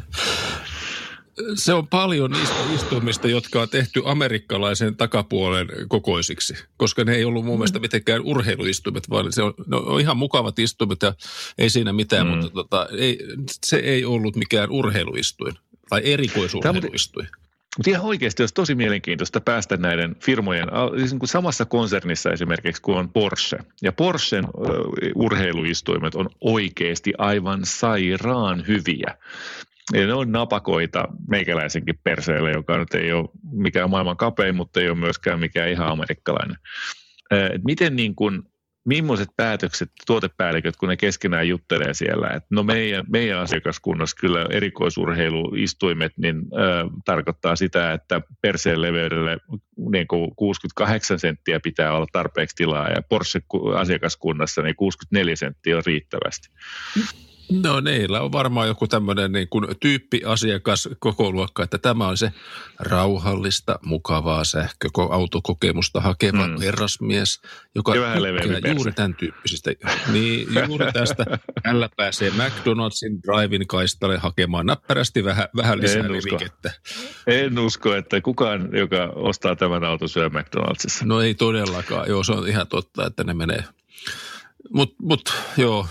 Se on paljon niistä istumista, jotka on tehty amerikkalaisen takapuolen kokoisiksi, koska ne ei ollut mun mielestä mitenkään urheiluistuimet, vaan se on, ne on ihan mukavat istuimet ja ei siinä mitään, mm. mutta tota, ei, se ei ollut mikään urheiluistuin tai erikoisurheiluistuin. Mutta ihan oikeasti olisi tosi mielenkiintoista päästä näiden firmojen, siis niin kuin samassa konsernissa esimerkiksi kuin on Porsche. Ja Porschen urheiluistuimet on oikeasti aivan sairaan hyviä. Ja ne on napakoita meikäläisenkin perseelle, joka nyt ei ole mikään maailman kapein, mutta ei ole myöskään mikään ihan amerikkalainen. Et miten niin kuin millaiset päätökset tuotepäälliköt, kun ne keskenään juttelee siellä, että no meidän, meidän asiakaskunnassa kyllä erikoisurheiluistuimet niin ö, tarkoittaa sitä, että perseen leveydelle niin kuin 68 senttiä pitää olla tarpeeksi tilaa ja Porsche-asiakaskunnassa niin 64 senttiä on riittävästi. No neillä on varmaan joku tämmöinen niin kuin tyyppiasiakas koko luokka, että tämä on se rauhallista, mukavaa sähköautokokemusta hakeva mm. herrasmies, joka tykkää juuri tämän tyyppisistä. Niin, juuri tästä. Tällä pääsee McDonaldsin drive kaistalle hakemaan näppärästi vähän, vähän lisää en usko. En usko, että kukaan, joka ostaa tämän auton, syö McDonaldsissa. No ei todellakaan. Joo, se on ihan totta, että ne menee. Mutta mut, joo,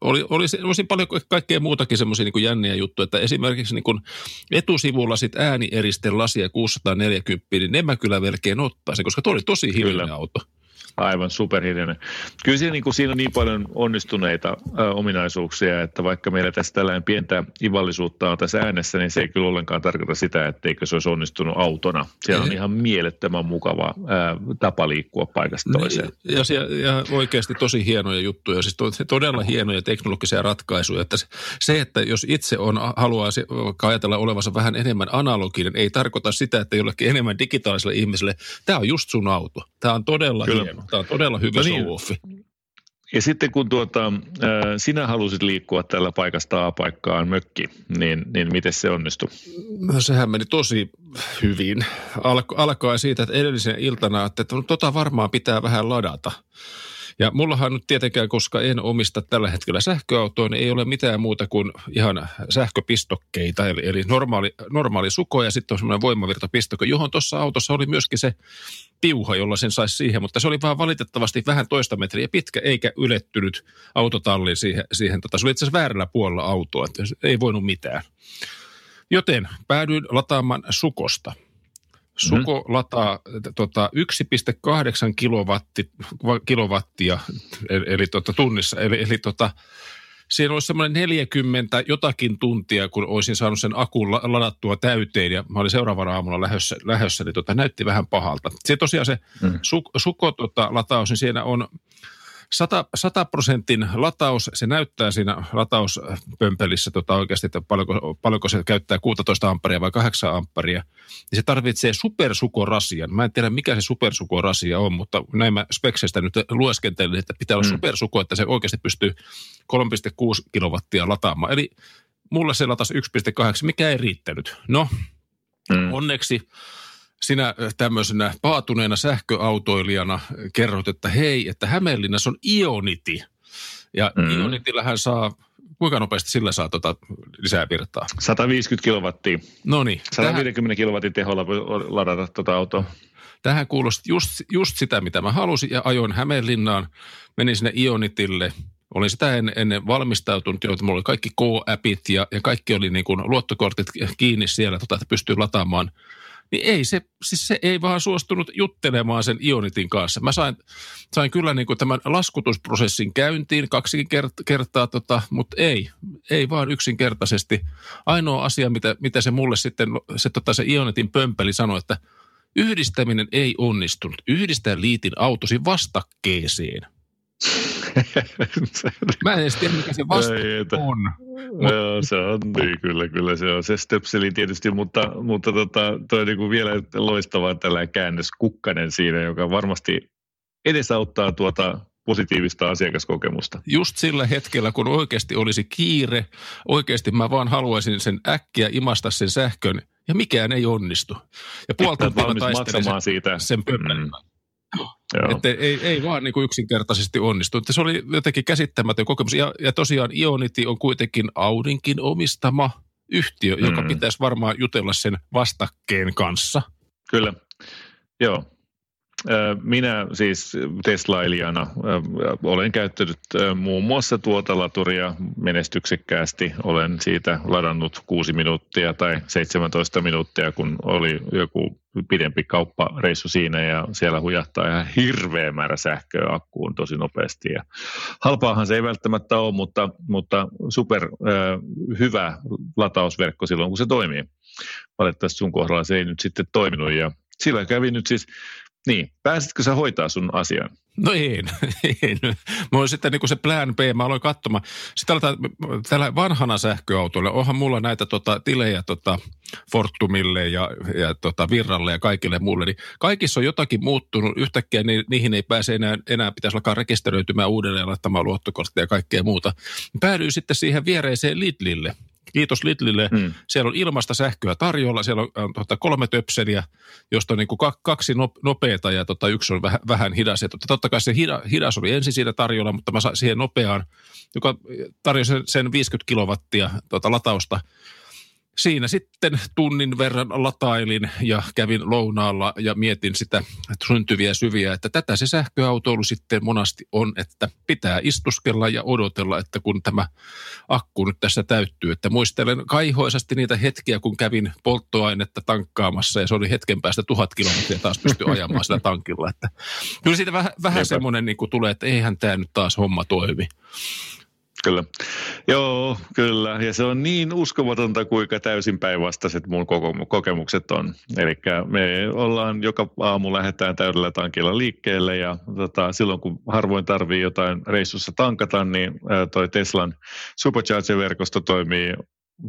oli, oli, oli paljon kaikkea muutakin semmoisia niin jänniä juttuja, että esimerkiksi niin kuin etusivulla sit äänieristen lasia 640, niin ne mä kyllä melkein ottaisin, koska tuo oli tosi hiljainen auto. Aivan superhiljainen. Kyllä siinä, niin kuin, siinä on niin paljon onnistuneita ä, ominaisuuksia, että vaikka meillä tässä tällainen pientä ivallisuutta on tässä äänessä, niin se ei kyllä ollenkaan tarkoita sitä, etteikö se olisi onnistunut autona. Siellä on ihan mielettömän mukava ä, tapa liikkua paikasta Niin, toiseen. Ja, ja, ja oikeasti tosi hienoja juttuja, siis to- todella hienoja teknologisia ratkaisuja. Että se- että jos itse on, haluaa ajatella olevansa vähän enemmän analoginen, ei tarkoita sitä, että jollekin enemmän digitaaliselle ihmiselle, tämä on just sun auto. Tämä on todella Kyllä. Hieno. Tämä on todella hyvä No niin. show-offi. Ja sitten kun tuota, ä, sinä halusit liikkua tällä paikasta A paikkaan mökki, niin, niin miten se onnistui? No, sehän meni tosi hyvin. Alko, alkaa siitä, että edellisen iltana, että no, tota varmaan pitää vähän ladata. Ja mullahan nyt tietenkään, koska en omista tällä hetkellä sähköautoa, niin ei ole mitään muuta kuin ihan sähköpistokkeita, eli, eli normaali, normaali suko ja sitten on semmoinen voimavirtapistokko, johon tuossa autossa oli myöskin se piuha, jolla sen saisi siihen, mutta se oli vaan valitettavasti vähän toista metriä pitkä, eikä ylettynyt autotalliin siihen, siihen tota, se oli itse asiassa väärällä puolella autoa, että ei voinut mitään. Joten päädyin lataamaan Sukosta. Suko mm. lataa tota, 1,8 kilowatti, kilowattia eli, eli tota, tunnissa. Eli, eli tota, siinä olisi semmoinen 40 jotakin tuntia, kun olisin saanut sen akun la- ladattua täyteen ja mä olin seuraavana aamulla lähössä, lähössä niin tota, näytti vähän pahalta. Se tosiaan se mm. su, Suko tota, lataus, niin siinä on 100, 100 prosentin lataus, se näyttää siinä latauspömpelissä tota oikeasti, että paljonko, paljonko se käyttää 16 ampperia vai 8 ampperia. Niin se tarvitsee supersukorasian. Mä en tiedä, mikä se supersukorasia on, mutta näin mä spekseistä nyt lueskentelin, että pitää olla mm. supersuko, että se oikeasti pystyy 3,6 kilowattia lataamaan. Eli mulla se latasi 1,8, mikä ei riittänyt. No, Mm. onneksi sinä ö, tämmöisenä paatuneena sähköautoilijana kerrot, että hei, että Hämeenlinnassa on Ioniti. Ja Mm. Ionitillähän saa, kuinka nopeasti sillä saa tota lisää virtaa? 150 kilowattia. No niin, tähän, 150 kilowatin teholla voi ladata tuota autoa. tähän kuulosti just, just sitä, mitä mä halusin ja ajoin Hämeenlinnaan, menin sinne Ionitille. Olin sitä ennen, ennen valmistautunut, jo, että mulla oli kaikki K-appit ja, ja kaikki oli niin kuin luottokortit kiinni siellä, tota, että pystyy lataamaan. Niin ei se, siis se ei vaan suostunut juttelemaan sen Ionitin kanssa. Mä sain, sain kyllä niin kuin tämän laskutusprosessin käyntiin kaksi kert- kertaa, tota, mutta ei, ei vaan yksinkertaisesti. Ainoa asia, mitä, mitä se mulle sitten, se, tota, se Ionitin pömpeli sanoi, että yhdistäminen ei onnistunut. Yhdistä liitin autosi vastakkeeseen. [LAUGHS] Mä en edes tiedä, mikä se että- on. Joo, se on, niin kyllä, kyllä se on. Se stöpseli tietysti, mutta, mutta tota, toi on niin vielä loistava tällainen käännöskukkanen siinä, joka varmasti edesauttaa tuota positiivista asiakaskokemusta. just sillä hetkellä, kun oikeasti olisi kiire, oikeasti mä vaan haluaisin sen äkkiä imasta sen sähkön, ja mikään ei onnistu. Ja puolta Olet valmis taistelin maksamaan siitä. sen. Mm. Joo. Että ei, ei vaan niin kuin yksinkertaisesti onnistu. Että se oli jotenkin käsittämätön kokemus. Ja, ja tosiaan Ionity on kuitenkin Audinkin omistama yhtiö, joka Mm. pitäisi varmaan jutella sen vastakkeen kanssa. Kyllä, joo. Minä siis teslailijana olen käyttänyt muun muassa tuota laturia menestyksekkäästi. Olen siitä ladannut 6 minuuttia tai 17 minuuttia, kun oli joku pidempi kauppareissu siinä ja siellä hujahtaa ihan hirveä määrä sähköä akkuun tosi nopeasti. Ja halpaahan se ei välttämättä ole, mutta, mutta super hyvä latausverkko silloin, kun se toimii. Valitettavasti sun kohdalla se ei nyt sitten toiminut ja sillä kävi nyt siis, niin, pääsitkö sä hoitaa sun asian? No en, [LAUGHS] en. Mä olin sitten niin kuin se plan B, mä aloin katsomaan. Sitten tällä, tällä vanhana sähköautolla, onhan mulla näitä tota, tilejä tota, Fortumille ja, ja tota, Virralle ja kaikille muille, niin kaikissa on jotakin muuttunut. Yhtäkkiä ni, niihin ei pääse enää, enää pitäisi alkaa rekisteröitymään uudelleen laittamaan luottokorttia ja kaikkea muuta. Päädyin sitten siihen viereiseen Lidlille. Kiitos Lidlille. Hmm. Siellä on ilmasta sähköä tarjolla, siellä on äh, tota, kolme töpseliä, josta on niin kuin kaksi no- nopeata ja tota, yksi on vähän, vähän hidas. Ja tota, totta kai se hida, hidas oli ensin siinä tarjolla, mutta mä sain siihen nopeaan, joka tarjosi sen, sen 50 kilowattia tota, latausta. Siinä sitten tunnin verran latailin ja kävin lounaalla ja mietin sitä syntyviä syviä, että tätä se sähköautoilu sitten monasti on, että pitää istuskella ja odotella, että kun tämä akku nyt tässä täyttyy. Että muistelen kaihoisasti niitä hetkiä, kun kävin polttoainetta tankkaamassa ja se oli hetken päästä tuhat kilometriä taas pysty ajamaan sillä tankilla. Että kyllä siitä vähän, vähän semmoinen niin tulee, että eihän tämä nyt taas homma toimi. Kyllä. Joo, kyllä. Ja se on niin uskomatonta, kuinka täysin päinvastaiset mun kokemukset on. Eli me ollaan joka aamu lähdetään täydellä tankilla liikkeelle ja tota, silloin kun harvoin tarvii jotain reissussa tankata, niin toi Teslan Supercharger-verkosto toimii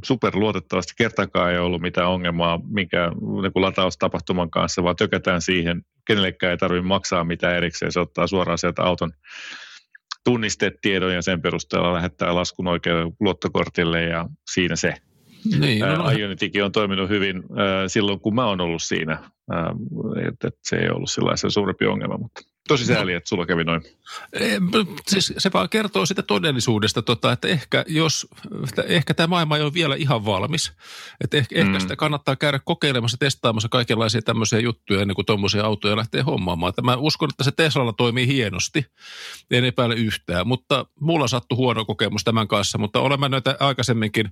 superluotettavasti. Kertakaan ei ollut mitään ongelmaa minkä niin lataustapahtuman kanssa, vaan tökätään siihen. Kenellekään ei tarvitse maksaa mitään erikseen. Se ottaa suoraan sieltä auton tunnistetiedon ja sen perusteella lähettää laskun oikealle luottokortille ja siinä se. Niin, no, no. Ionitikin on toiminut hyvin silloin, kun mä oon ollut siinä. että se ei ollut sellaisen suurempi ongelma, mutta Tosi sääli, että sulla kävi noin. Siis se vaan kertoo sitä todellisuudesta, tota, että ehkä, jos, että ehkä tämä maailma ei ole vielä ihan valmis. Että ehkä, mm. ehkä sitä kannattaa käydä kokeilemassa, testaamassa kaikenlaisia tämmöisiä juttuja ennen kuin tuommoisia autoja lähtee hommaamaan. Että mä uskon, että se Teslalla toimii hienosti, en epäile yhtään. Mutta mulla sattui huono kokemus tämän kanssa, mutta olemme näitä aikaisemminkin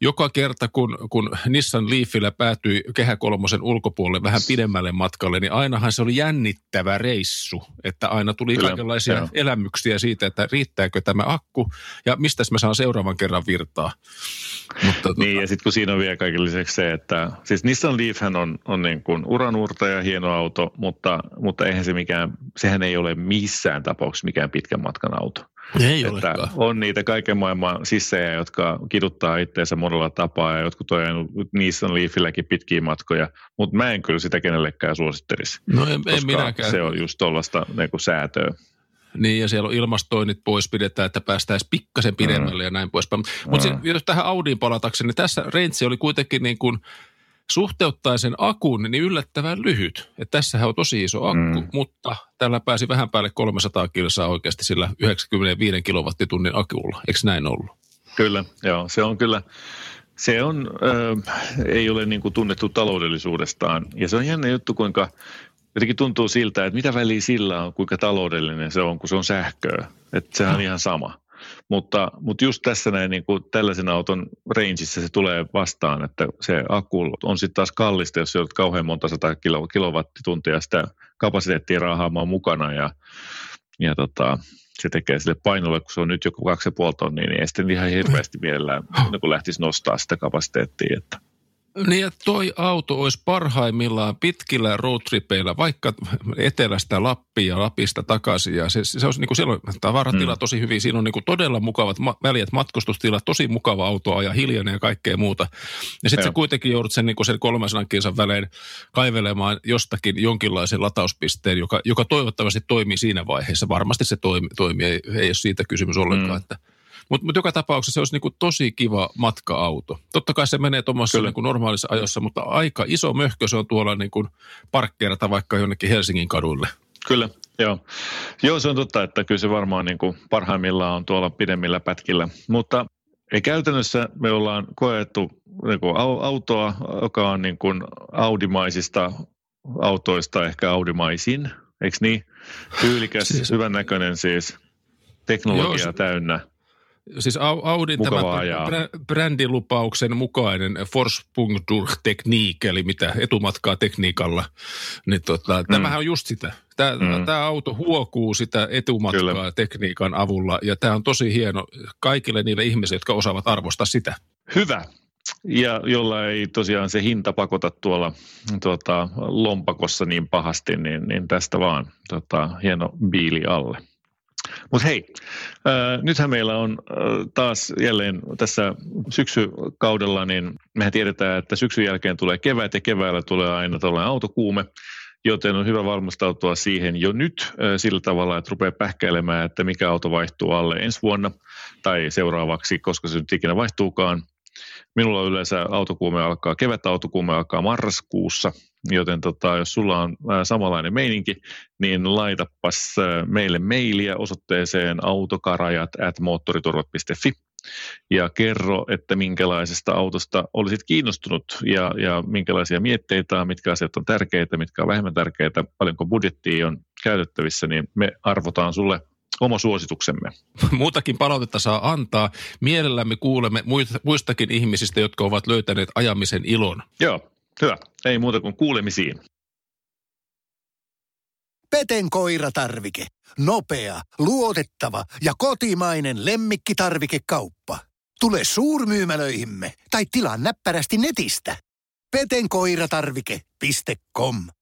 joka kerta, kun, kun Nissan Leafillä päätyi Kehä Kolmosen ulkopuolelle vähän pidemmälle matkalle, niin ainahan se oli jännittävä reissu, että aina tuli Kyllä, kaikenlaisia joo. elämyksiä siitä, että riittääkö tämä akku ja mistä mä saan seuraavan kerran virtaa. Mutta, tuota- niin, ja sitten kun siinä on vielä kaiken lisäksi se, että siis Nissan Leafhän on, on niin kuin uranuurta ja hieno auto, mutta, mutta eihän se mikään, sehän ei ole missään tapauksessa mikään pitkän matkan auto. Ei että on niitä kaiken maailman sissejä, jotka kiduttaa itseensä monella tapaa ja jotkut on Nissan Leafilläkin pitkiä matkoja, mutta mä en kyllä sitä kenellekään suosittelisi. No en, en minäkään. se on just tuollaista niin säätöä. Niin, ja siellä on ilmastoinnit pois pidetään, että päästäisiin pikkasen pidemmälle mm. ja näin poispäin. Mutta mm. jos tähän Audiin palatakseni, niin tässä range oli kuitenkin niin kuin suhteuttaisen akun niin yllättävän lyhyt. Että tässähän on tosi iso akku, mm. mutta tällä pääsi vähän päälle 300 kilsaa oikeasti sillä 95 kilowattitunnin akulla. Eikö näin ollut? Kyllä, joo. Se on kyllä, se on, äh, ei ole niin kuin tunnettu taloudellisuudestaan. Ja se on jännä juttu, kuinka jotenkin tuntuu siltä, että mitä väliä sillä on, kuinka taloudellinen se on, kun se on sähköä. Että sehän on ihan sama. Mutta, mutta just tässä näin niin kuin tällaisen auton rangeissa se tulee vastaan, että se akku on sitten taas kallista, jos joudut kauhean monta sata kilo, kilowattituntia sitä kapasiteettia raahaamaan mukana ja, ja tota, se tekee sille painolle, kun se on nyt joku 2,5 tonnia, niin ei sitten ihan hirveästi mielellään niin lähtisi nostaa sitä kapasiteettia. Että niin ja toi auto olisi parhaimmillaan pitkillä roadtripeillä, vaikka etelästä Lappia ja Lapista takaisin. Ja se, se olisi niin kuin, siellä on tavaratila mm. tosi hyvin, siinä on niin kuin todella mukavat ma- väliät, matkustustilat, tosi mukava auto ja hiljainen ja kaikkea muuta. Ja sitten sä kuitenkin joudut sen, niin kuin sen 300 kilsan välein kaivelemaan jostakin jonkinlaisen latauspisteen, joka, joka toivottavasti toimii siinä vaiheessa. Varmasti se toimii, toimii ei, ei ole siitä kysymys ollenkaan, mm. että – mutta mut joka tapauksessa se olisi niinku tosi kiva matka-auto. Totta kai se menee tuommoisessa niinku normaalissa ajossa, mutta aika iso möhkö se on tuolla niinku parkkeerata vaikka jonnekin Helsingin kaduille. Kyllä, joo. Joo, se on totta, että kyllä se varmaan niinku parhaimmillaan on tuolla pidemmillä pätkillä. Mutta ei käytännössä me ollaan koettu niinku autoa, joka on niinku audimaisista autoista ehkä audimaisin, eikö niin? Tyylikäs, siis, hyvän näköinen siis, teknologia joo, täynnä. Siis Audin tämä brändilupauksen mukainen Forsprungdur-tekniik, eli mitä etumatkaa tekniikalla, niin tota, mm. tämähän on just sitä. Tämä, mm. tämä auto huokuu sitä etumatkaa Kyllä. tekniikan avulla, ja tämä on tosi hieno kaikille niille ihmisille, jotka osaavat arvostaa sitä. Hyvä. Ja jolla ei tosiaan se hinta pakota tuolla tuota, lompakossa niin pahasti, niin, niin tästä vaan tota, hieno biili alle. Mutta hei, äh, nythän meillä on äh, taas jälleen tässä syksykaudella, niin mehän tiedetään, että syksyn jälkeen tulee kevät ja keväällä tulee aina tällainen autokuume, joten on hyvä valmistautua siihen jo nyt äh, sillä tavalla, että rupeaa pähkäilemään, että mikä auto vaihtuu alle ensi vuonna tai seuraavaksi, koska se nyt ikinä vaihtuukaan. Minulla yleensä autokuume alkaa, kevät autokuume alkaa marraskuussa, joten tota, jos sulla on ää, samanlainen meininki, niin laitapas ää, meille mailia osoitteeseen autokarajat at moottoriturvat.fi ja kerro, että minkälaisesta autosta olisit kiinnostunut ja, ja minkälaisia mietteitä on, mitkä asiat on tärkeitä, mitkä on vähemmän tärkeitä, paljonko budjettia on käytettävissä, niin me arvotaan sulle oma suosituksemme. [LAUGHS] Muutakin palautetta saa antaa. Mielellämme kuulemme muistakin ihmisistä, jotka ovat löytäneet ajamisen ilon. Joo, hyvä. Ei muuta kuin kuulemisiin. Peten koiratarvike. Nopea, luotettava ja kotimainen lemmikkitarvikekauppa. Tule suurmyymälöihimme tai tilaa näppärästi netistä. petenkoiratarvike.com